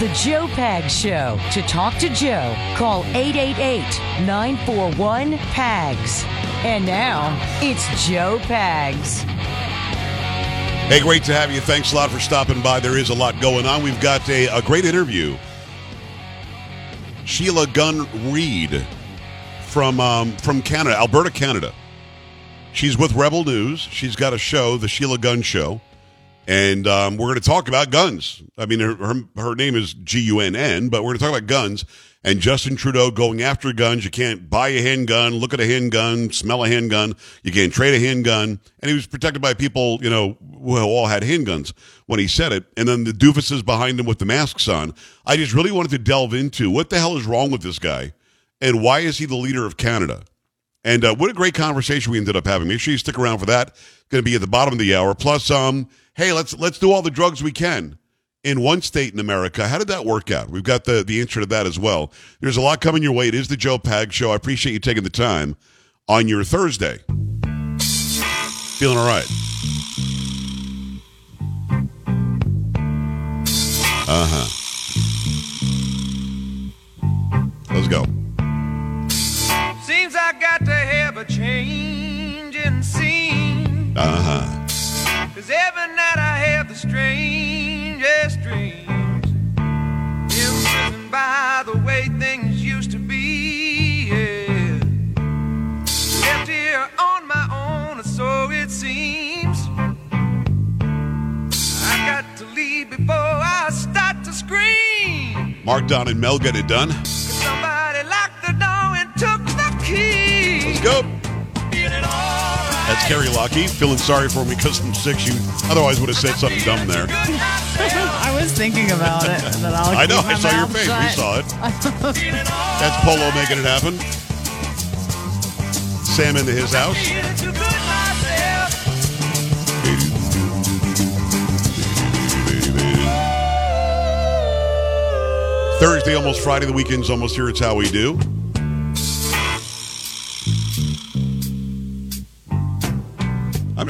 the Joe Pag Show. To talk to Joe, call 888 941 PAGS. And now, it's Joe Pags. Hey, great to have you. Thanks a lot for stopping by. There is a lot going on. We've got a, a great interview. Sheila Gunn Reid from um, from Canada, Alberta, Canada. She's with Rebel News. She's got a show, the Sheila Gunn Show, and um, we're going to talk about guns. I mean, her her, her name is G U N N, but we're going to talk about guns and Justin Trudeau going after guns. You can't buy a handgun, look at a handgun, smell a handgun. You can't trade a handgun. And he was protected by people, you know, who all had handguns when he said it. And then the doofuses behind him with the masks on. I just really wanted to delve into what the hell is wrong with this guy and why is he the leader of Canada? And uh, what a great conversation we ended up having. Make sure you stick around for that. It's going to be at the bottom of the hour. Plus, um, hey, let's let's do all the drugs we can in one state in America. How did that work out? We've got the, the answer to that as well. There's a lot coming your way. It is the Joe Pag Show. I appreciate you taking the time on your Thursday. Feeling all right. Uh huh. Let's go. Seems I got to have a change in scene. Uh huh. Cause every night I have the strangest dreams. Imprisoned by the way things used to be. Yeah. Left here on my own, or so it seems. I got to leave before I start to scream. Mark Don and Mel get it done. Somebody locked the door and took the key. Let's go. That's Carrie Lockie. Feeling sorry for me because I'm sick. You otherwise would have said something dumb there. I was thinking about it. then I'll I know. I saw your face. We saw it. That's Polo making it happen. Sam into his house. Feeling too good myself. Thursday, almost Friday. The weekend's almost here. It's how we do.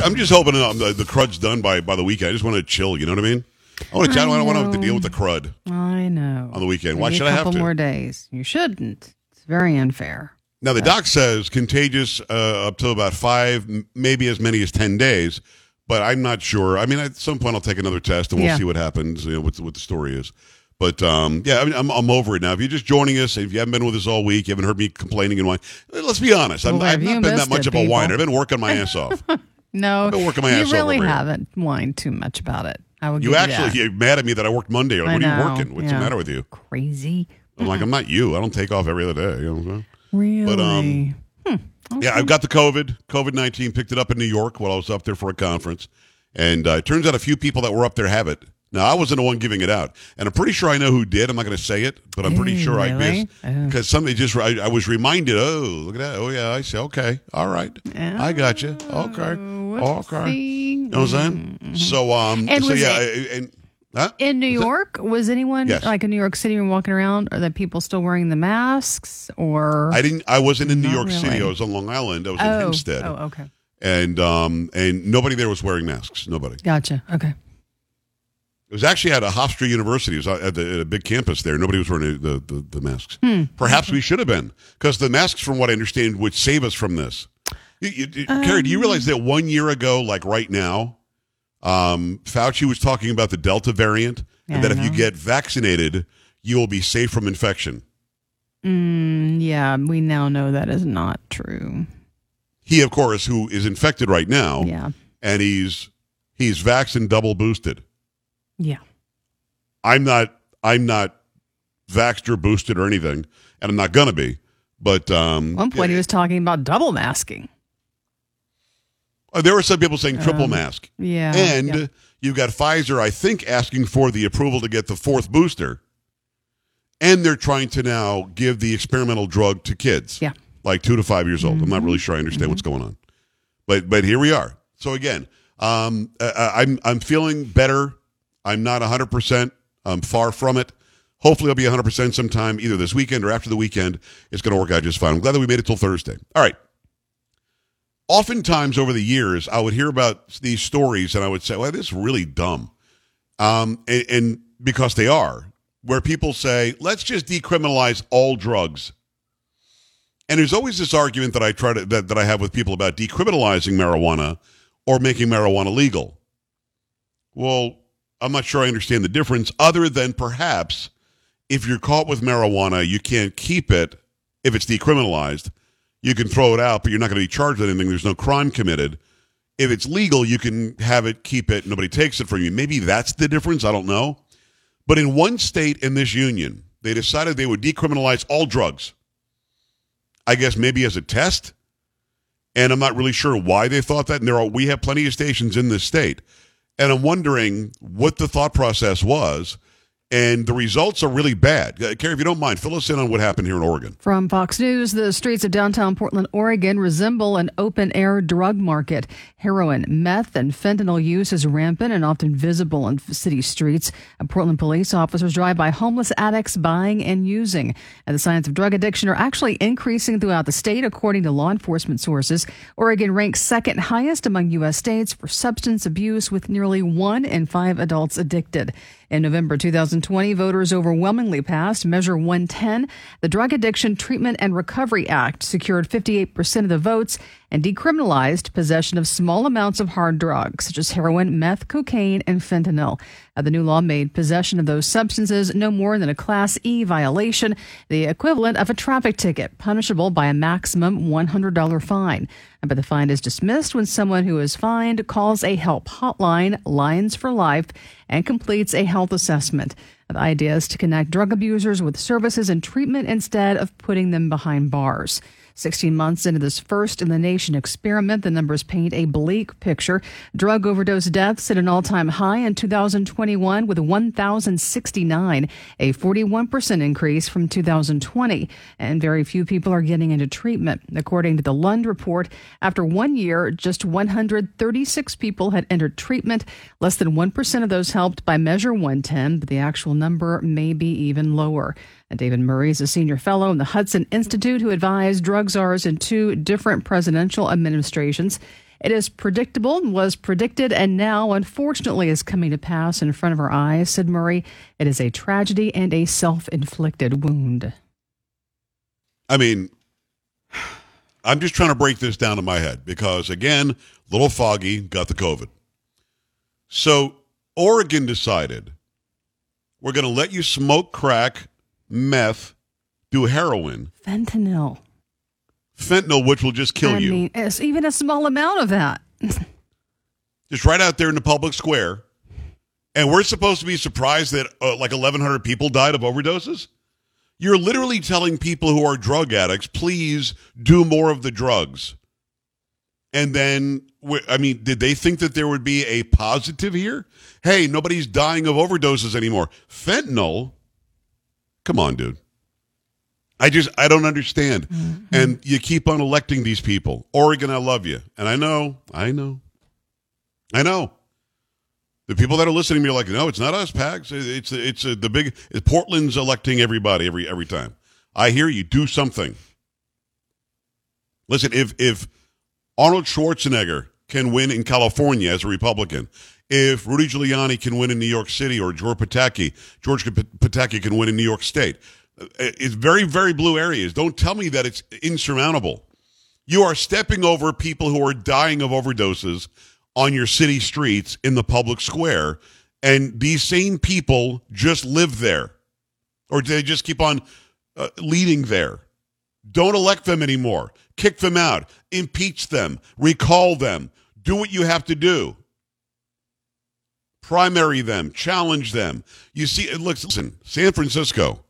I'm, just hoping um, the, the crud's done by, by the weekend. I just want to chill. You know what I mean? I want to. I, don't want to have to deal with the crud I know. on the weekend. Why Maybe should a I have couple to? more days. You shouldn't. It's very unfair. Now the doc says contagious uh, up to about five, m- maybe as many as ten days, but I'm not sure. I mean, at some point I'll take another test and we'll Yeah. see what happens. You know, what the, what the story is. But um, yeah, I mean, I'm, I'm over it now. If you're just joining us, if you haven't been with us all week, you haven't heard me complaining and whining. Let's be honest. I'm, Well, I've have not been that missed much it, of a people? whiner. I've been working my ass off. No, been working my you ass off really over haven't whined too much about it. I would You actually, that. you're mad at me that I worked Monday. Like, I what are you know, working? What's the matter with you? crazy. I'm like, I'm not you. I don't take off every other day. You know what I'm saying? Really? But, um, Hmm. Yeah, I've got the COVID, COVID 19, picked it up in New York while I was up there for a conference. And uh, it turns out a few people that were up there have it. Now, I wasn't the one giving it out. And I'm pretty sure I know who did. I'm not going to say it, but I'm pretty sure I really? did. Oh. Because somebody just, I, I was reminded, oh, look at that. Oh, yeah. I say, okay. All right. I got you. Okay. Okay. You know what I'm saying? So, um, And so yeah. it- and, huh? In New York, was anyone Yes. like in New York City and walking around? Are the people still wearing the masks? Or I didn't, I wasn't in New York City. I was on Long Island. I was in oh, Hempstead. oh, okay, And, um, and nobody there was wearing masks. Nobody. gotcha. Okay, It was actually at a Hofstra University. It was at, the, at a big campus there. Nobody was wearing the, the, the masks. Hmm. Perhaps we should have been, because the masks, from what I understand, would save us from this. You, you, you- Carrie, do you Um. realize that one year ago, like right now, um, Fauci was talking about the Delta variant, Yeah, and that if you get vaccinated, you will be safe from infection. mm, yeah, we now know that is not true. He, of course, who is infected right now, Yeah, and he's he's and double boosted. Yeah. I'm not I'm not vaxxed or boosted or anything, and I'm not gonna be. But um, At one point, yeah, he was talking about double masking. uh, there were some people saying triple Um, mask, Yeah, and yeah. you've got Pfizer, I think, asking for the approval to get the fourth booster, and they're trying to now give the experimental drug to kids, Yeah. like two to five years old. I'm not really sure I understand what's going on, but but here we are. So again, um, uh, I'm I'm feeling better. I'm not 100. percent I'm far from it. Hopefully, I'll be 100 percent sometime either this weekend or after the weekend. It's going to work out just fine. I'm glad that we made it till Thursday. All right. Oftentimes over the years, I would hear about these stories and I would say, "Well, this is really dumb," um, and, and because they are, where people say, let's just decriminalize all drugs. And there's always this argument that I try to that, that I have with people about decriminalizing marijuana or making marijuana legal. Well, I'm not sure I understand the difference, other than perhaps if you're caught with marijuana, you can't keep it if it's decriminalized. You can throw it out, but you're not going to be charged with anything. There's no crime committed. If it's legal, you can have it, keep it, nobody takes it from you. Maybe that's the difference. I don't know. But in one state in this union, they decided they would decriminalize all drugs. I guess maybe as a test. And I'm not really sure why they thought that. And there are, we have plenty of stations in this state. And I'm wondering what the thought process was and the results are really bad. Uh, Carrie, if you don't mind, fill us in on what happened here in Oregon. From Fox News, the streets of downtown Portland, Oregon resemble an open air drug market. Heroin, meth, and fentanyl use is rampant and often visible on city streets. Portland police officers drive by homeless addicts buying and using. And the signs of drug addiction are actually increasing throughout the state, according to law enforcement sources. Oregon ranks second highest among U.S. states for substance abuse, with nearly one in five adults addicted. In November 2020, voters overwhelmingly passed Measure 110. The Drug Addiction Treatment and Recovery Act secured 58% of the votes and decriminalized possession of small amounts of hard drugs, such as heroin, meth, cocaine, and fentanyl. The new law made possession of those substances no more than a Class E violation, the equivalent of a traffic ticket, punishable by a maximum $100 fine. But the fine is dismissed when someone who is fined calls a help hotline, Lines for Life, and completes a health assessment. The idea is to connect drug abusers with services and treatment instead of putting them behind bars. 16 months into this first in the nation experiment, the numbers paint a bleak picture. Drug overdose deaths at an all time high in 2021 with 1,069, a 41% increase from 2020. And very few people are getting into treatment. According to the Lund report, after one year, just 136 people had entered treatment. Less than 1% of those helped by Measure 110, but the actual number may be even lower. And David Murray is a senior fellow in the Hudson Institute who advised drug czars in two different presidential administrations. It is predictable, was predicted, and now, unfortunately, is coming to pass in front of our eyes, said Murray. It is a tragedy and a self inflicted wound. I mean, I'm just trying to break this down in my head because, again, little foggy got the COVID. So, Oregon decided we're going to let you smoke crack meth, do heroin, Fentanyl. fentanyl, which will just kill I you. mean, even a small amount of that. just right out there in the public square. And we're supposed to be surprised that uh, like 1,100 people died of overdoses? You're literally telling people who are drug addicts, please do more of the drugs. And then, I mean, did they think that there would be a positive here? Hey, nobody's dying of overdoses anymore. Fentanyl? Come on, dude. I just, I don't understand. And you keep on electing these people. Oregon, I love you. And I know, I know, I know. The people that are listening to me are like, no, it's not us, Pags. It's it's uh, the big Portland's electing everybody every every time. I hear you. Do something. Listen, if if Arnold Schwarzenegger can win in California as a Republican, if Rudy Giuliani can win in New York City or George Pataki, George Pataki can win in New York State, uh, it's very very blue areas. Don't tell me that it's insurmountable. You are stepping over people who are dying of overdoses on your city streets in the public square, and these same people just live there, or they just keep on uh, leading there? Don't elect them anymore. Kick them out. Impeach them. Recall them. Do what you have to do. Primary them. Challenge them. You see, it looks. Listen, San Francisco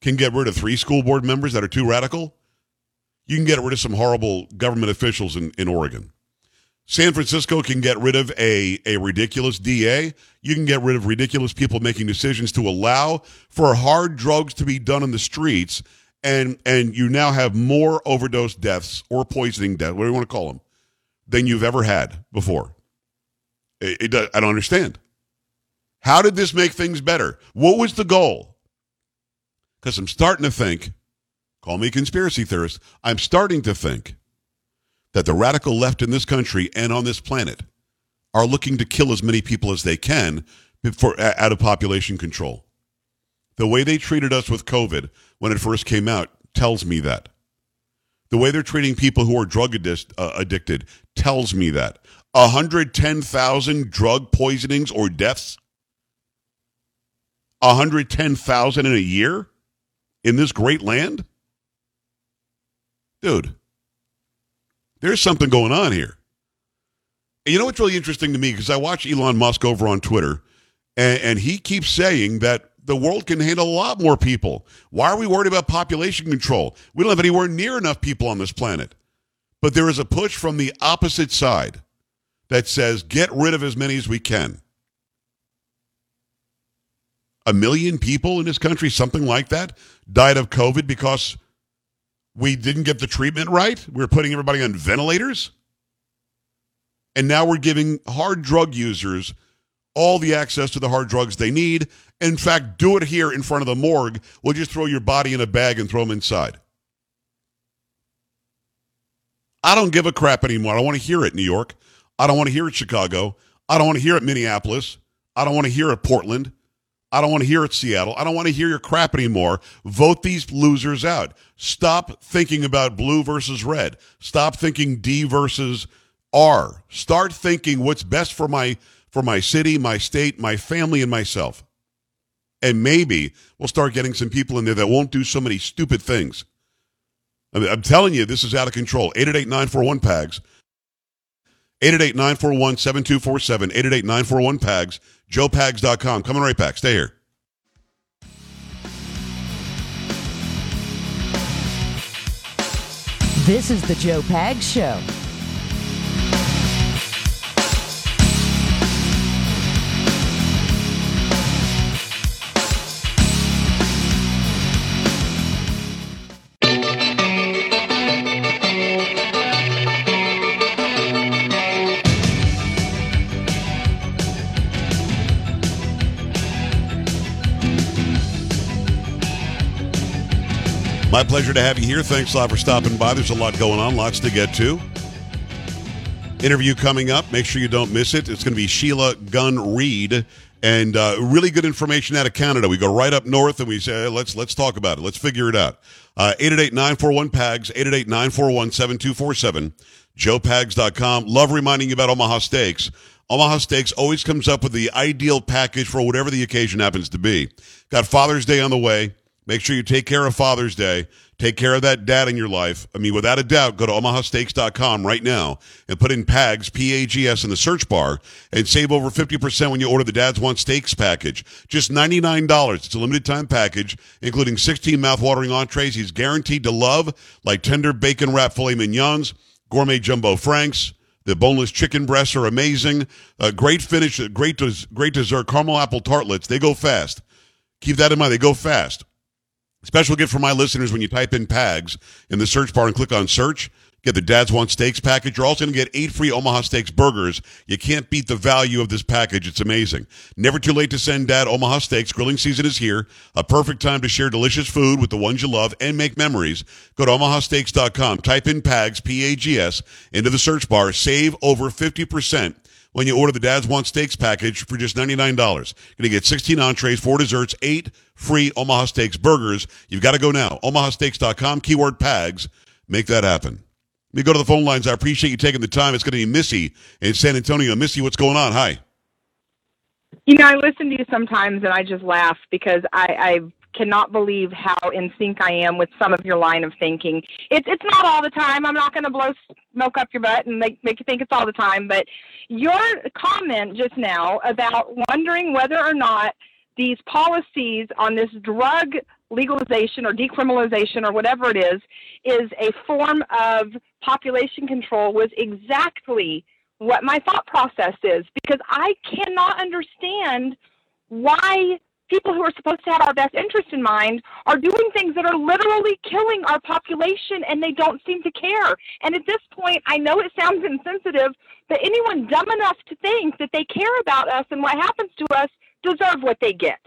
can get rid of three school board members that are too radical. You can get rid of some horrible government officials in, in Oregon. San Francisco can get rid of a, a ridiculous DA. You can get rid of ridiculous people making decisions to allow for hard drugs to be done in the streets. And, and you now have more overdose deaths or poisoning deaths, whatever you want to call them, than you've ever had before. It, it, does- I don't understand. How did this make things better? What was the goal? Because I'm starting to think, call me a conspiracy theorist, I'm starting to think that the radical left in this country and on this planet are looking to kill as many people as they can for out of population control. The way they treated us with COVID when it first came out tells me that. The way they're treating people who are drug uh, addicted tells me that. 110,000 drug poisonings or deaths? 110,000 in a year in this great land? Dude, there's something going on here. And you know what's really interesting to me? Because I watch Elon Musk over on Twitter, and, and he keeps saying that the world can handle a lot more people. Why are we worried about population control? We don't have anywhere near enough people on this planet. But there is a push from the opposite side that says get rid of as many as we can. A million people in this country, something like that, died of COVID because we didn't get the treatment right. We we're putting everybody on ventilators. And now we're giving hard drug users all the access to the hard drugs they need. In fact, do it here in front of the morgue. We'll just throw your body in a bag and throw them inside. I don't give a crap anymore. I don't want to hear it, New York. I don't want to hear it, Chicago. I don't want to hear it, Minneapolis. I don't want to hear it, Portland. I don't want to hear it, Seattle. I don't want to hear your crap anymore. Vote these losers out. Stop thinking about blue versus red. Stop thinking D versus R. Start thinking what's best for my for my city, my state, my family, and myself. And maybe we'll start getting some people in there that won't do so many stupid things. I I'm telling you, this is out of control. 888-941-PAGS. 888-941-7247. 888-941-PAGS. JoePags.com. Coming right back. Stay here. This is the Joe Pags Show. My pleasure to have you here. Thanks a lot for stopping by. There's a lot going on, lots to get to. Interview coming up. Make sure you don't miss it. It's going to be Sheila Gunn Reid, and uh, really good information out of Canada. We go right up north and we say, let's let's talk about it. Let's figure it out. Uh, 888-941-PAGS, 888-941-7247, joepags.com. Love reminding you about Omaha Steaks. Omaha Steaks always comes up with the ideal package for whatever the occasion happens to be. Got Father's Day on the way. Make sure you take care of Father's Day. Take care of that dad in your life. I mean, without a doubt, go to omahasteaks.com right now and put in PAGS, P-A-G-S in the search bar and save over 50% when you order the Dads Want Steaks package. Just $99. It's a limited time package, including 16 mouth-watering entrees he's guaranteed to love, like tender bacon wrap filet mignons, gourmet jumbo franks, the boneless chicken breasts are amazing. Great finish, great, des- great dessert, caramel apple tartlets. They go fast. Keep that in mind. They go fast. Special gift for my listeners when you type in PAGS in the search bar and click on search. Get the Dads Want Steaks package. You're also going to get eight free Omaha Steaks burgers. You can't beat the value of this package. It's amazing. Never too late to send Dad Omaha Steaks. Grilling season is here. A perfect time to share delicious food with the ones you love and make memories. Go to omahasteaks.com. Type in PAGS, P-A-G-S, into the search bar. Save over 50% when you order the Dads Want Steaks package for just $99. You're going to get 16 entrees, four desserts, eight free Omaha Steaks burgers. You've got to go now. omahasteaks.com, keyword PAGS. Make that happen. Let me go to the phone lines. I appreciate you taking the time. It's going to be Missy in San Antonio. Missy, what's going on? Hi. You know, I listen to you sometimes and I just laugh because I, I cannot believe how in sync I am with some of your line of thinking. It's it's not all the time. I'm not going to blow smoke up your butt and make make you think it's all the time. But your comment just now about wondering whether or not these policies on this drug legalization or decriminalization or whatever it is is a form of population control was exactly what my thought process is because I cannot understand why people who are supposed to have our best interest in mind are doing things that are literally killing our population and they don't seem to care. And at this point, I know it sounds insensitive, but anyone dumb enough to think that they care about us and what happens to us deserve what they get.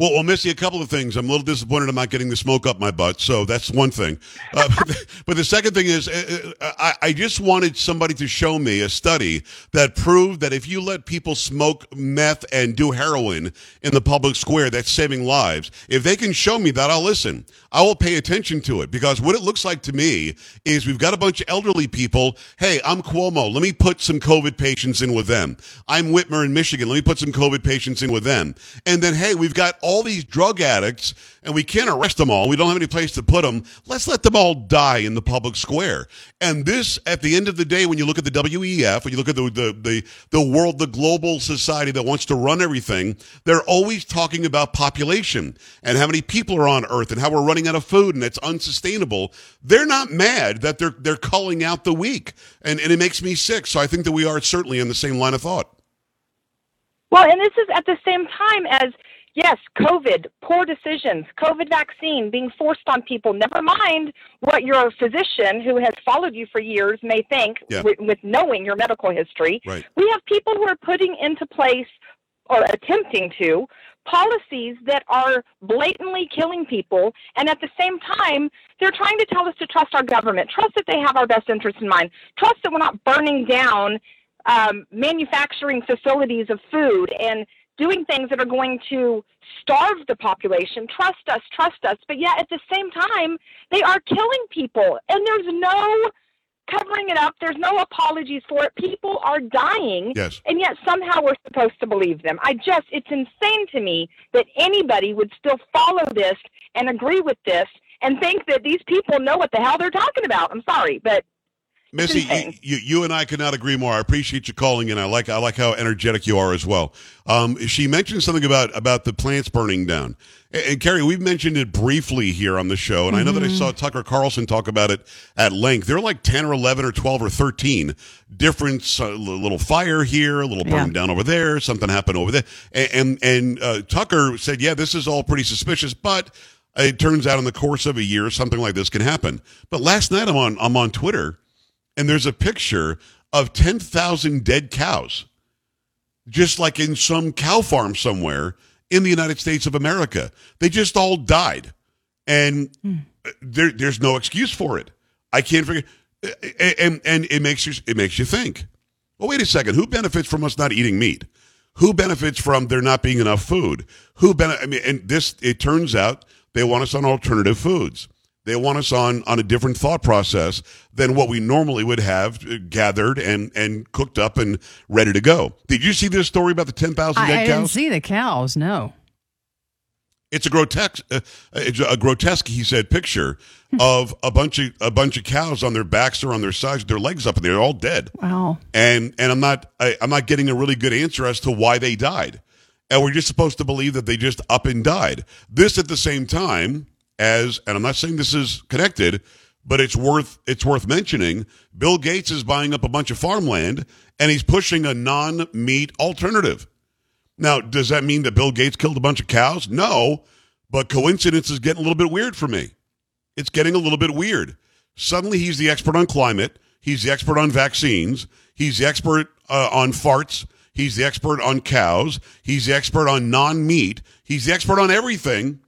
Well, well, Missy, a couple of things. I'm a little disappointed I'm not getting the smoke up my butt, so that's one thing. Uh, but, the, second thing is, uh, uh, I, I just wanted somebody to show me a study that proved that if you let people smoke meth and do heroin in the public square, that's saving lives. If they can show me that, I'll listen. I will pay attention to it because what it looks like to me is we've got a bunch of elderly people. Hey, I'm Cuomo. Let me put some COVID patients in with them. I'm Whitmer in Michigan. Let me put some COVID patients in with them. And then, hey, we've got these drug addicts and we can't arrest them all. We don't have any place to put them. Let's let them all die in the public square. And this, at the end of the day, when you look at the WEF, when you look at the, the, the, the world, the global society that wants to run everything, they're always talking about population and how many people are on earth and how we're running out of food and it's unsustainable. They're not mad that they're, they're calling out the weak. And, and it makes me sick. So I think that we are certainly in the same line of thought. Well, and this is at the same time as yes, COVID, poor decisions, COVID vaccine being forced on people. Never mind what your physician who has followed you for years may think Yeah. with, with knowing your medical history. Right. We have people who are putting into place or attempting to policies that are blatantly killing people and at the same time they're trying to tell us to trust our government trust that they have our best interests in mind trust that we're not burning down um, manufacturing facilities of food and doing things that are going to starve the population. Trust us, trust us. But yet at the same time, they are killing people, and there's no covering it up. There's no apologies for it. People are dying, Yes. and yet somehow we're supposed to believe them. I just, it's insane to me that anybody would still follow this and agree with this and think that these people know what the hell they're talking about. I'm sorry, but Missy, you, you, you and I cannot agree more. I appreciate you calling in. I like I like how energetic you are as well. Um, she mentioned something about about the plants burning down. And, and Carrie, we've mentioned it briefly here on the show, and I know that I saw Tucker Carlson talk about it at length. There are like ten or eleven or twelve or thirteen different uh, little fire here, a little burn Yeah. down over there, something happened over there, and and, and uh, Tucker said, "Yeah, this is all pretty suspicious," but. It turns out in the course of a year, something like this can happen. But last night, I'm on I'm on Twitter, and there's a picture of 10,000 dead cows, just like in some cow farm somewhere in the United States of America. They just all died. And hmm. there, there's no excuse for it. I can't figure and and it makes you it makes you think. Well, wait a second. Who benefits from us not eating meat? Who benefits from there not being enough food? Who ben- I mean, and this it turns out they want us on alternative foods. They want us on on a different thought process than what we normally would have uh, gathered and and cooked up and ready to go. Did you see this story about the ten thousand I, dead I didn't see the cows. No. It's a grotesque, uh, it's a grotesque, he said, picture of a bunch of a bunch of cows on their backs or on their sides, their legs up, and they're all dead. Wow. And and I'm not I, I'm not getting a really good answer as to why they died. And we're just supposed to believe that they just up and died. This at the same time as, and I'm not saying this is connected, but it's worth it's worth mentioning. Bill Gates is buying up a bunch of farmland, and he's pushing a non-meat alternative. Now, does that mean that Bill Gates killed a bunch of cows? No, but coincidence is getting a little bit weird for me. It's getting a little bit weird. Suddenly, he's the expert on climate. He's the expert on vaccines. He's the expert uh, on farts. He's the expert on cows. He's the expert on non meat. He's the expert on everything.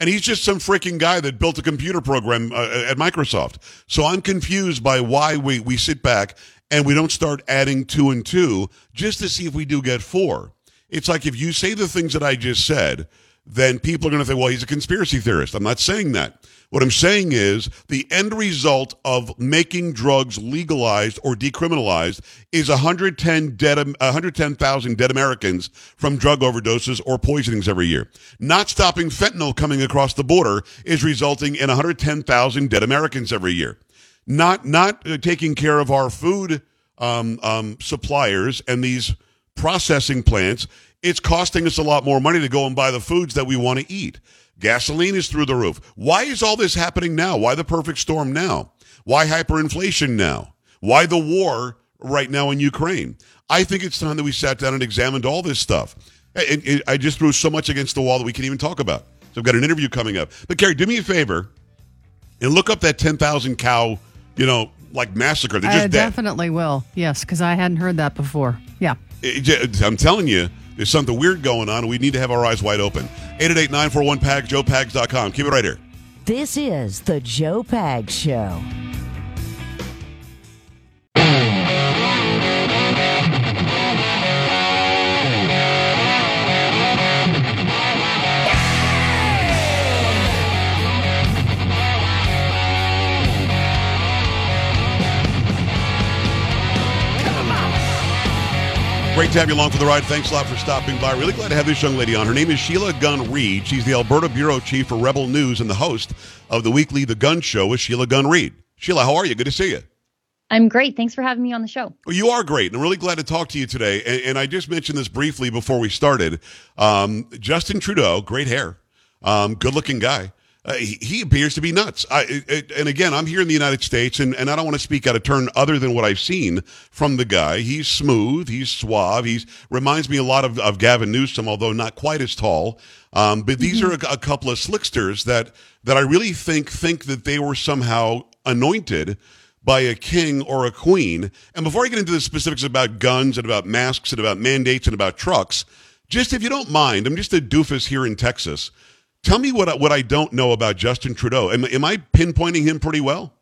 And he's just some freaking guy that built a computer program uh, at Microsoft. So I'm confused by why we, we sit back and we don't start adding two and two just to see if we do get four. It's like if you say the things that I just said, then people are going to think, well, he's a conspiracy theorist. I'm not saying that. What I'm saying is the end result of making drugs legalized or decriminalized is 110 dead, 110,000 dead Americans from drug overdoses or poisonings every year. Not stopping fentanyl coming across the border is resulting in 110,000 dead Americans every year. Not not uh, taking care of our food um, um, suppliers and these processing plants, it's costing us a lot more money to go and buy the foods that we want to eat. Gasoline is through the roof. Why is all this happening now? Why the perfect storm now? Why hyperinflation now? Why the war right now in Ukraine? I think it's time that we sat down and examined all this stuff. And, and I just threw so much against the wall that we can't even talk about. So I've got an interview coming up. But Carrie, do me a favor and look up that 10,000 cow, you know, like massacre. They're I just dead. definitely will. Yes, because I hadn't heard that before. Yeah. I'm telling you, there's something weird going on, and we need to have our eyes wide open. 888-941-PAGS, joepags.com. Keep it right here. This is the Joe Pag Show. Great to have you along for the ride. Thanks a lot for stopping by. Really glad to have this young lady on. Her name is Sheila Gunn Reid. She's the Alberta Bureau Chief for Rebel News and the host of the weekly The Gunn Show with Sheila Gunn Reid. Sheila, how are you? Good to see you. I'm great. Thanks for having me on the show. Well, you are great, and I'm really glad to talk to you today. And, and I just mentioned this briefly before we started. Um, Justin Trudeau, great hair, um, good looking guy. Uh, he, he appears to be nuts. I, it, and again, I'm here in the United States, and, and I don't want to speak out of turn other than what I've seen from the guy. He's smooth, he's suave, he's reminds me a lot of, of Gavin Newsom, although not quite as tall. Um, but these are a, a couple of slicksters that that I really think think that they were somehow anointed by a king or a queen. And before I get into the specifics about guns and about masks and about mandates and about trucks, just if you don't mind, I'm just a doofus here in Texas. Tell me what I, what I don't know about Justin Trudeau. Am, am I pinpointing him pretty well?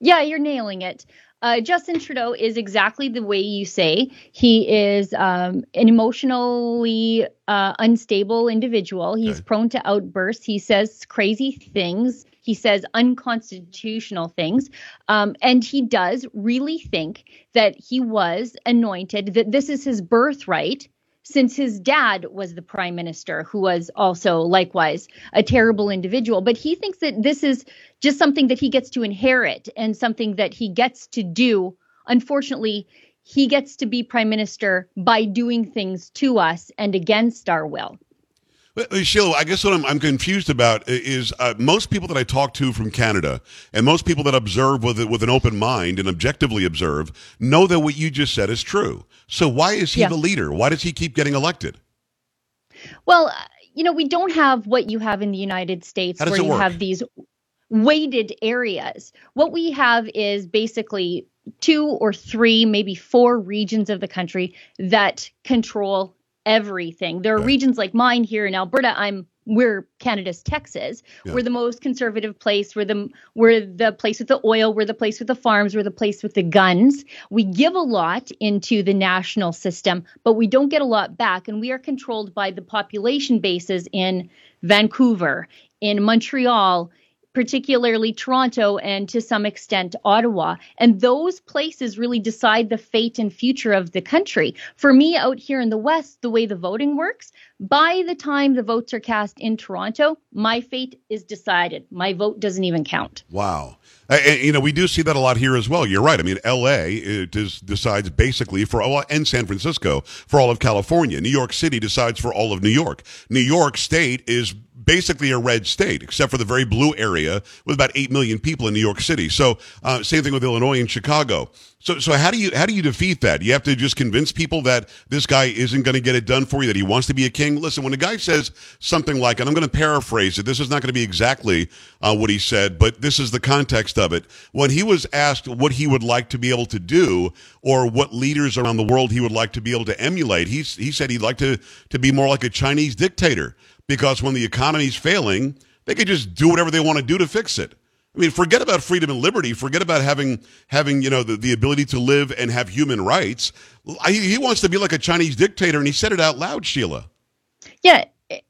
Yeah, you're nailing it. Uh, Justin Trudeau is exactly the way you say. He is um, an emotionally uh, unstable individual. He's Okay. prone to outbursts. He says crazy things. He says unconstitutional things. Um, and he does really think that he was anointed, that this is his birthright. Since his dad was the prime minister, who was also likewise a terrible individual, but he thinks that this is just something that he gets to inherit and something that he gets to do. Unfortunately, he gets to be prime minister by doing things to us and against our will. Uh, Sheila, I guess what I'm, I'm confused about is uh, most people that I talk to from Canada and most people that observe with with an open mind and objectively observe know that what you just said is true. So why is he Yeah. the leader? Why does he keep getting elected? Well, uh, you know, we don't have what you have in the United States where you work? have these weighted areas. What we have is basically two or three, maybe four regions of the country that control everything. There are Right. regions like mine here in Alberta. I'm we're Canada's Texas. Yeah. We're the most conservative place. We're the we're the place with the oil. We're the place with the farms. We're the place with the guns. We give a lot into the national system, but we don't get a lot back. And we are controlled by the population bases in Vancouver, in Montreal, particularly Toronto, and to some extent Ottawa. And those places really decide the fate and future of the country. For me, out here in the West, the way the voting works, by the time the votes are cast in Toronto, my fate is decided. My vote doesn't even count. Wow. And, you know, we do see that a lot here as well. You're right. I mean, L.A. is, decides basically for all, and San Francisco for all of California. New York City decides for all of New York. New York State is basically a red state, except for the very blue area with about eight million people in New York City. So, uh, same thing with Illinois and Chicago. So, so how do you how do you defeat that? You have to just convince people that this guy isn't going to get it done for you, that he wants to be a king. Listen, when a guy says something like, and I'm going to paraphrase it, this is not going to be exactly uh, what he said, but this is the context of it. When he was asked what he would like to be able to do, or what leaders around the world he would like to be able to emulate, he he said he'd like to to be more like a Chinese dictator because when the economy's failing, they could just do whatever they want to do to fix it. I mean, forget about freedom and liberty. Forget about having having you know the, the ability to live and have human rights. I, he wants to be like a Chinese dictator, and he said it out loud, Sheila. Yeah,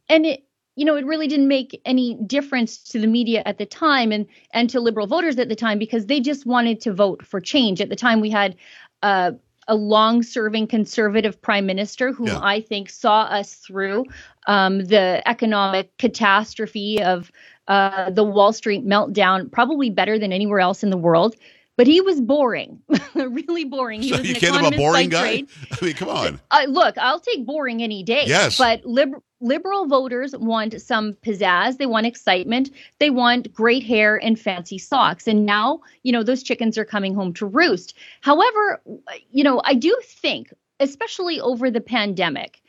and it you know it really didn't make any difference to the media at the time and and to liberal voters at the time because they just wanted to vote for change. At the time, we had uh, a long-serving conservative prime minister whom Yeah. I think saw us through um, the economic catastrophe of uh, the Wall Street meltdown probably better than anywhere else in the world. But he was boring, really boring. He So was you an can't have a boring guy. trade. I mean, come on. Uh, look, I'll take boring any day. Yes. But lib- liberal voters want some pizzazz. They want excitement. They want great hair and fancy socks. And now, you know, those chickens are coming home to roost. However, you know, I do think, especially over the pandemic,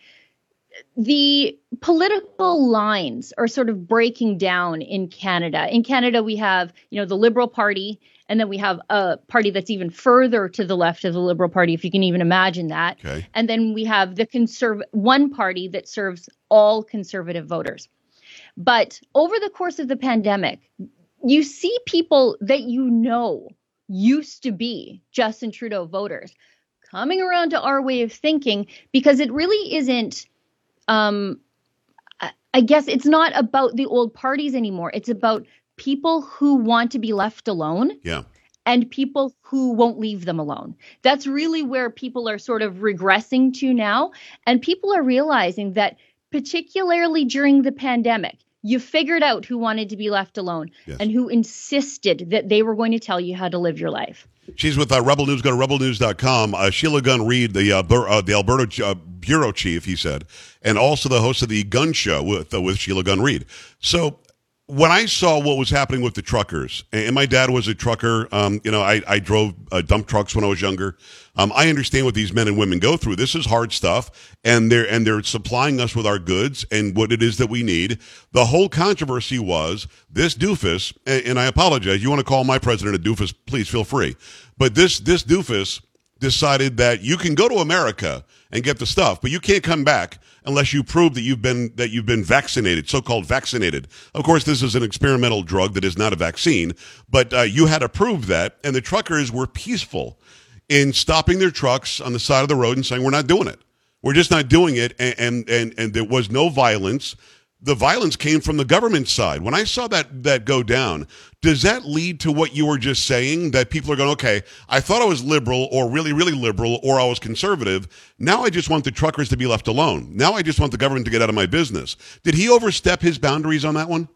the political lines are sort of breaking down in Canada. In Canada, we have, you know, the Liberal Party and then we have a party that's even further to the left of the Liberal Party, if you can even imagine that. Okay. And then we have the conserv one party that serves all conservative voters. But over the course of the pandemic, you see people that you know used to be Justin Trudeau voters coming around to our way of thinking because it really isn't um I- I guess it's not about the old parties anymore. It's about people who want to be left alone Yeah. and people who won't leave them alone. That's really where people are sort of regressing to now. And people are realizing that, particularly during the pandemic, you figured out who wanted to be left alone Yes. and who insisted that they were going to tell you how to live your life. She's with uh, Rebel News. Go to rebelnews.com. Uh, Sheila Gunn Reid, the uh, Bur- uh, the Alberta uh, bureau chief, he said, and also the host of the Gunn Show with uh, with Sheila Gunn Reid. So when I saw what was happening with the truckers, and my dad was a trucker, um, you know, I, I drove uh, dump trucks when I was younger. Um, I understand what these men and women go through. This is hard stuff, and they're and they're supplying us with our goods and what it is that we need. The whole controversy was this doofus, and, and I apologize. You want to call my president a doofus? Please feel free. But this this doofus decided that you can go to America and get the stuff, but you can't come back unless you prove that you've been that you've been vaccinated, so-called vaccinated. Of course, this is an experimental drug that is not a vaccine, but uh, you had to prove that, and the truckers were peaceful in stopping their trucks on the side of the road and saying, "We're not doing it. We're just not doing it," and and and, and there was no violence. The violence came from the government side. When I saw that that go down, does that lead to what you were just saying? That people are going, okay, I thought I was liberal or really, really liberal or I was conservative. Now I just want the truckers to be left alone. Now I just want the government to get out of my business. Did he overstep his boundaries on that one?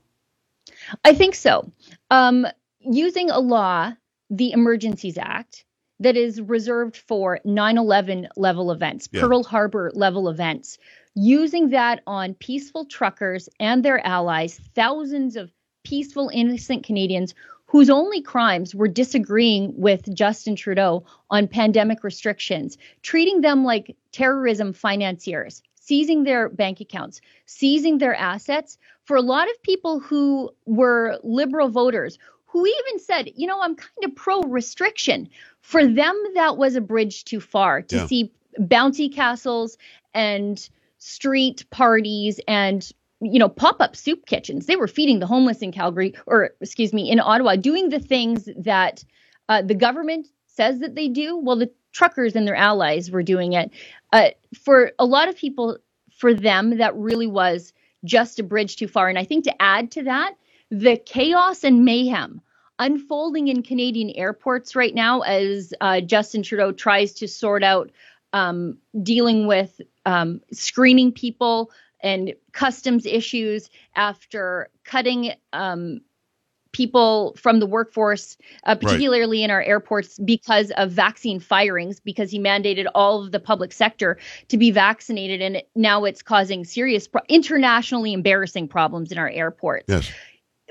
I think so. Um, using a law, the Emergencies Act, that is reserved for 9 11 level events, Yeah. Pearl Harbor level events, using that on peaceful truckers and their allies, thousands of peaceful, innocent Canadians whose only crimes were disagreeing with Justin Trudeau on pandemic restrictions, treating them like terrorism financiers, seizing their bank accounts, seizing their assets. For a lot of people who were liberal voters, who even said, you know, I'm kind of pro restriction, for them, that was a bridge too far to Yeah. see bounty castles and street parties and you know pop-up soup kitchens. They were feeding the homeless in calgary or excuse me in ottawa doing the things that uh, the government says that they do. Well the truckers and their allies were doing it. Uh, for a lot of people for them that really was just a bridge too far. And i think to add to that the chaos and mayhem unfolding in canadian airports right now as uh, justin trudeau tries to sort out um, dealing with um, screening people and customs issues after cutting um, people from the workforce, uh, particularly in our airports, because of vaccine firings, because he mandated all of the public sector to be vaccinated. And it, now it's causing serious, pro- internationally embarrassing problems in our airports Yes.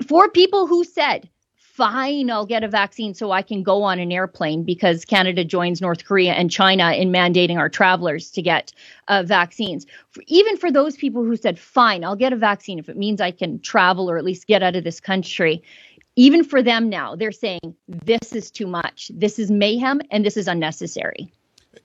for people who said, fine, I'll get a vaccine so I can go on an airplane because Canada joins North Korea and China in mandating our travelers to get uh, vaccines. For, even for those people who said, fine, I'll get a vaccine if it means I can travel or at least get out of this country. Even for them now, they're saying this is too much. This is mayhem and this is unnecessary.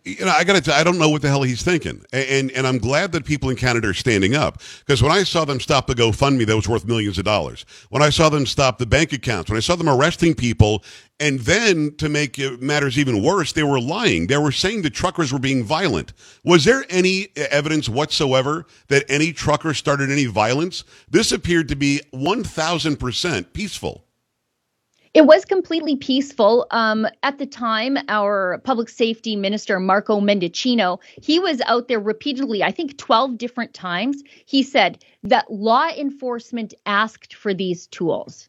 You know, I got to. I don't know what the hell he's thinking, and and, and I'm glad that people in Canada are standing up because when I saw them stop the GoFundMe that was worth millions of dollars, when I saw them stop the bank accounts, when I saw them arresting people, and then to make matters even worse, they were lying. They were saying the truckers were being violent. Was there any uh, evidence whatsoever that any trucker started any violence? This appeared to be 1,000 percent peaceful. It was completely peaceful. Um, at the time, our public safety minister, Marco Mendicino, he was out there repeatedly, I think 12 different times. He said that law enforcement asked for these tools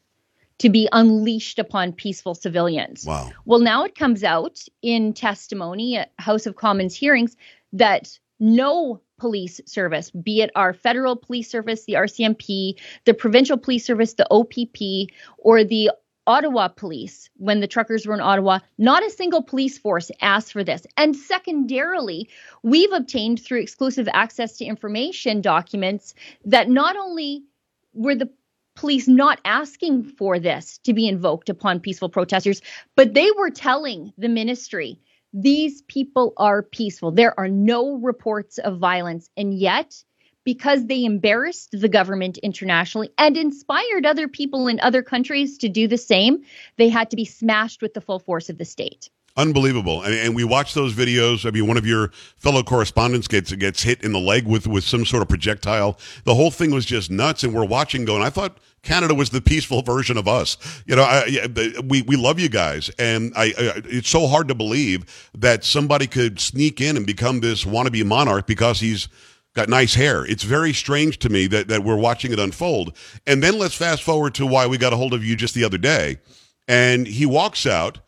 to be unleashed upon peaceful civilians. Wow. Well, now it comes out in testimony at House of Commons hearings that no police service, be it our federal police service, the RCMP, the provincial police service, the OPP, or the Ottawa police, when the truckers were in Ottawa, not a single police force asked for this. And secondarily, we've obtained through exclusive access to information documents that not only were the police not asking for this to be invoked upon peaceful protesters, but they were telling the ministry these people are peaceful. There are no reports of violence. And yet, because they embarrassed the government internationally and inspired other people in other countries to do the same, they had to be smashed with the full force of the state. Unbelievable, and, and we watch those videos. I mean, one of your fellow correspondents gets gets hit in the leg with with some sort of projectile. The whole thing was just nuts, and we're watching, going. I thought Canada was the peaceful version of us. You know, I, we we love you guys, and I, I, it's so hard to believe that somebody could sneak in and become this wannabe monarch because he's got nice hair. It's very strange to me that that we're watching it unfold. And then let's fast forward to why we got a hold of you just the other day, and he walks out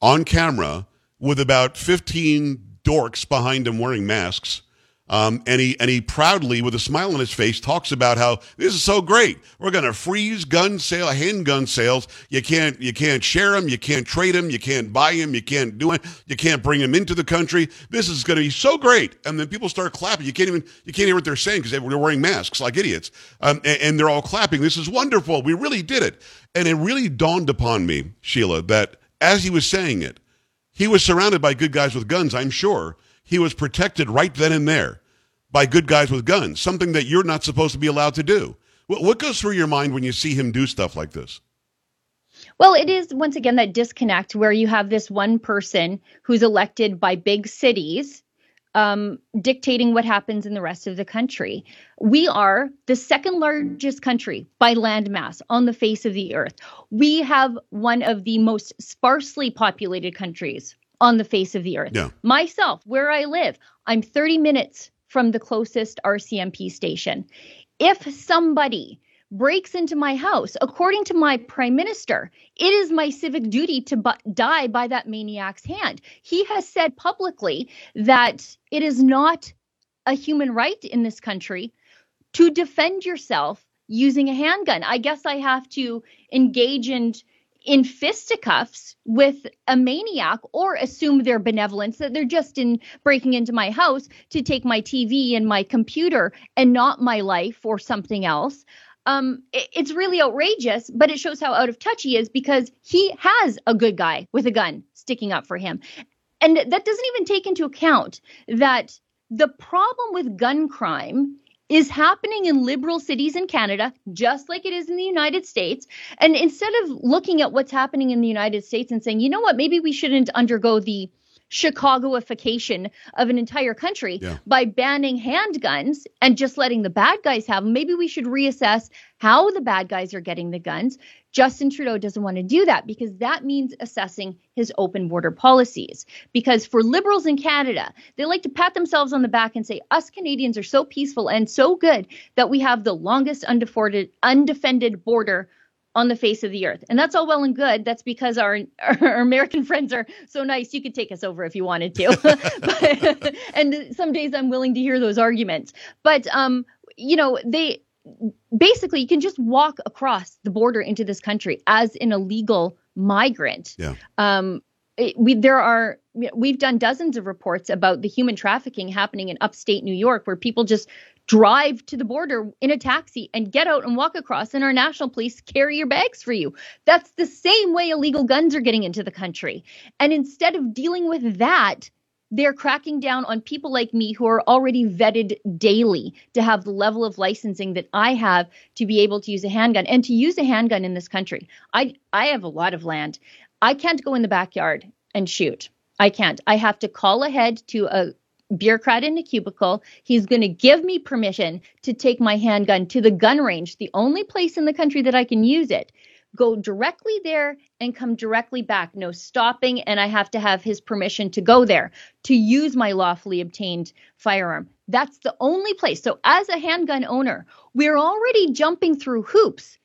on camera with about 15 dorks behind him wearing masks. Um, and he and he proudly, with a smile on his face, talks about how this is so great. We're going to freeze gun sale, handgun sales. You can't you can't share them, you can't trade them, you can't buy them, you can't do it, you can't bring them into the country. This is going to be so great. And then people start clapping. You can't even you can't hear what they're saying because they're wearing masks like idiots. Um, and, and they're all clapping. This is wonderful. We really did it. And it really dawned upon me, Sheila, that as he was saying it, he was surrounded by good guys with guns, I'm sure. He was protected right then and there by good guys with guns, something that you're not supposed to be allowed to do. What goes through your mind when you see him do stuff like this? Well, it is once again that disconnect where you have this one person who's elected by big cities um, dictating what happens in the rest of the country. We are the second largest country by land mass on the face of the earth. We have one of the most sparsely populated countries on the face of the earth. Yeah. Myself, where I live, I'm 30 minutes from the closest RCMP station. If somebody breaks into my house. According to my prime minister, it is my civic duty to bu- die by that maniac's hand. He has said publicly that it is not a human right in this country to defend yourself using a handgun. I guess I have to engage in in fisticuffs with a maniac or assume their benevolence that they're just in breaking into my house to take my TV and my computer and not my life or something else um, it, it's really outrageous, but it shows how out of touch he is because he has a good guy with a gun sticking up for him. And that doesn't even take into account that the problem with gun crime is happening in liberal cities in Canada, just like it is in the United States. And instead of looking at what's happening in the United States and saying, you know what, maybe we shouldn't undergo the Chicagoification of an entire country Yeah. by banning handguns and just letting the bad guys have them. Maybe we should reassess how the bad guys are getting the guns. Justin Trudeau doesn't want to do that because that means assessing his open border policies. Because for liberals in Canada, they like to pat themselves on the back and say, us Canadians are so peaceful and so good that we have the longest undefended, undefended border on the face of the earth. And that's all well and good. That's because our, our American friends are so nice. You could take us over if you wanted to. but, and some days I'm willing to hear those arguments. But, um, you know, they basically you can just walk across the border into this country as an illegal migrant. Yeah. Um, it, we there are we've done dozens of reports about the human trafficking happening in upstate New York where people just drive to the border in a taxi and get out and walk across and our national police carry your bags for you. That's the same way illegal guns are getting into the country. And instead of dealing with that, they're cracking down on people like me who are already vetted daily to have the level of licensing that I have to be able to use a handgun and to use a handgun in this country. I I have a lot of land. I can't go in the backyard and shoot. I can't. I have to call ahead to a bureaucrat in a cubicle. He's going to give me permission to take my handgun to the gun range, the only place in the country that I can use it. Go directly there and come directly back. No stopping. And I have to have his permission to go there to use my lawfully obtained firearm. That's the only place. So, as a handgun owner, we're already jumping through hoops.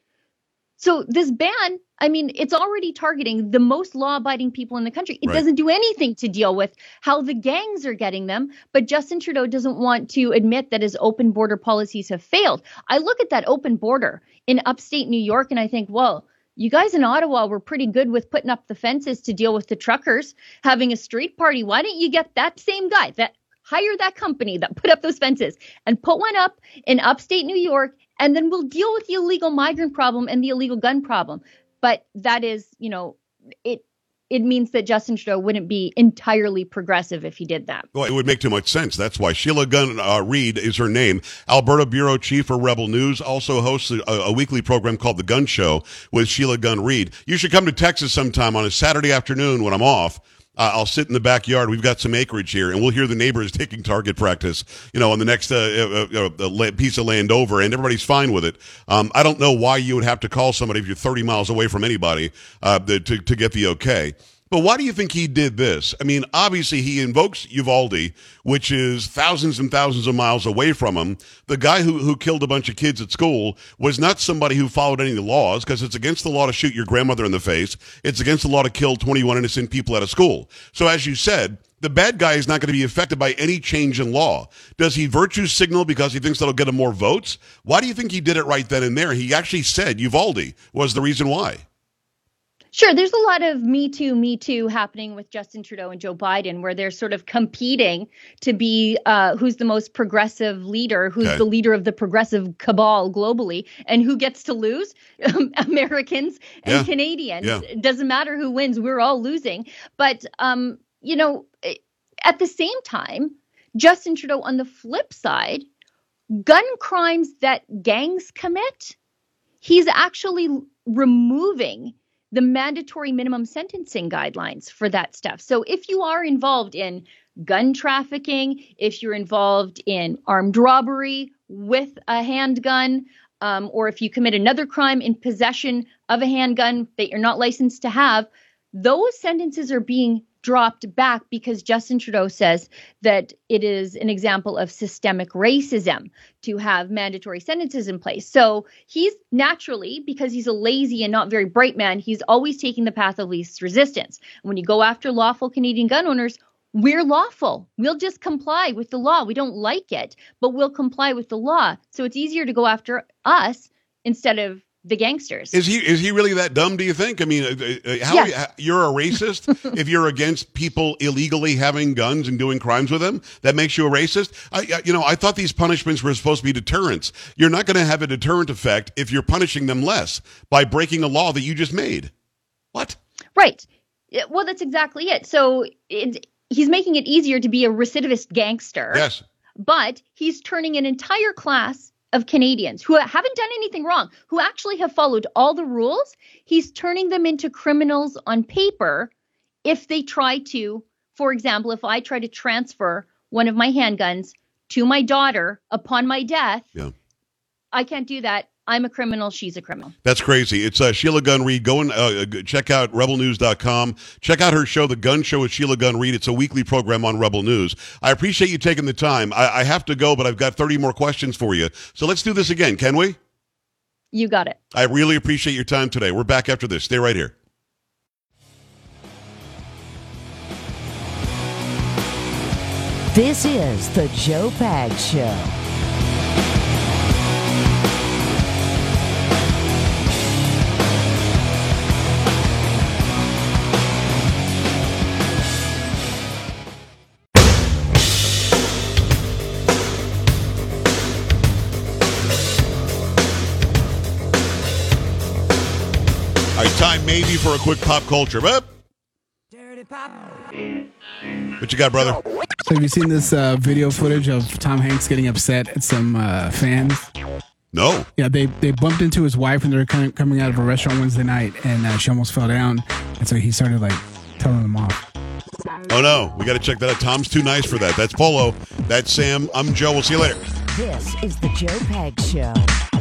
So, this ban, I mean, it's already targeting the most law abiding people in the country. It Right. doesn't do anything to deal with how the gangs are getting them. But Justin Trudeau doesn't want to admit that his open border policies have failed. I look at that open border in upstate New York and I think, well, you guys in Ottawa were pretty good with putting up the fences to deal with the truckers having a street party. Why don't you get that same guy that hire that company that put up those fences and put one up in upstate New York and then we'll deal with the illegal migrant problem and the illegal gun problem. But that is, you know, it it means that Justin Trudeau wouldn't be entirely progressive if he did that. Well, it would make too much sense. That's why Sheila Gunn uh, Reid is her name. Alberta bureau chief for Rebel News also hosts a, a, weekly program called The Gunn Show with Sheila Gunn Reid. You should come to Texas sometime on a Saturday afternoon when I'm off. Uh, I'll sit in the backyard. We've got some acreage here, and we'll hear the neighbors taking target practice. You know, on the next uh, uh, uh piece of land over, and everybody's fine with it. Um, I don't know why you would have to call somebody if you're 30 miles away from anybody uh, to to get the okay. But why do you think he did this? I mean, obviously he invokes Uvalde, which is thousands and thousands of miles away from him. The guy who, who killed a bunch of kids at school was not somebody who followed any of the laws because it's against the law to shoot your grandmother in the face. It's against the law to kill 21 innocent people at a school. So as you said, the bad guy is not going to be affected by any change in law. Does he virtue signal because he thinks that'll get him more votes? Why do you think he did it right then and there? He actually said Uvalde was the reason why. Sure, there's a lot of Me Too, Me Too happening with Justin Trudeau and Joe Biden, where they're sort of competing to be uh, who's the most progressive leader, who's okay. the leader of the progressive cabal globally, and who gets to lose? Americans and yeah. Canadians. Yeah. It doesn't matter who wins, we're all losing. But, um, you know, at the same time, Justin Trudeau, on the flip side, gun crimes that gangs commit, he's actually removing the mandatory minimum sentencing guidelines for that stuff. So if you are involved in gun trafficking, if you're involved in armed robbery with a handgun, um, or if you commit another crime in possession of a handgun that you're not licensed to have, those sentences are being dropped back because Justin Trudeau says that it is an example of systemic racism to have mandatory sentences in place. So he's naturally, because he's a lazy and not very bright man, he's always taking the path of least resistance. When you go after lawful Canadian gun owners, we're lawful. We'll just comply with the law. We don't like it, but we'll comply with the law. So it's easier to go after us instead of the gangsters. Is he is he really that dumb? Do you think? I mean, uh, uh, how yes. you, are a racist if you're against people illegally having guns and doing crimes with them? That makes you a racist. I, you know, I thought these punishments were supposed to be deterrents. You're not going to have a deterrent effect if you're punishing them less by breaking a law that you just made. What? Right. Well, that's exactly it. So it, he's making it easier to be a recidivist gangster. Yes. But he's turning an entire class of Canadians who haven't done anything wrong, who actually have followed all the rules, he's turning them into criminals on paper if they try to, for example, if I try to transfer one of my handguns to my daughter upon my death, yeah. I can't do that I'm a criminal. She's a criminal. That's crazy. It's uh, Sheila Gunn Reid. Go and uh, check out rebelnews.com. Check out her show, The Gunn Show with Sheila Gunn Reid. It's a weekly program on Rebel News. I appreciate you taking the time. I, I have to go, but I've got 30 more questions for you. So let's do this again, can we? You got it. I really appreciate your time today. We're back after this. Stay right here. This is the Joe Pags Show. Maybe for a quick pop culture. But what you got, brother? So have you seen this uh, video footage of Tom Hanks getting upset at some uh, fans? No. Yeah, they they bumped into his wife when they were coming, coming out of a restaurant Wednesday night, and uh, she almost fell down, and so he started like telling them off. Oh no, we got to check that out. Tom's too nice for that. That's Polo. That's Sam. I'm Joe. We'll see you later. This is the Joe Pags Show.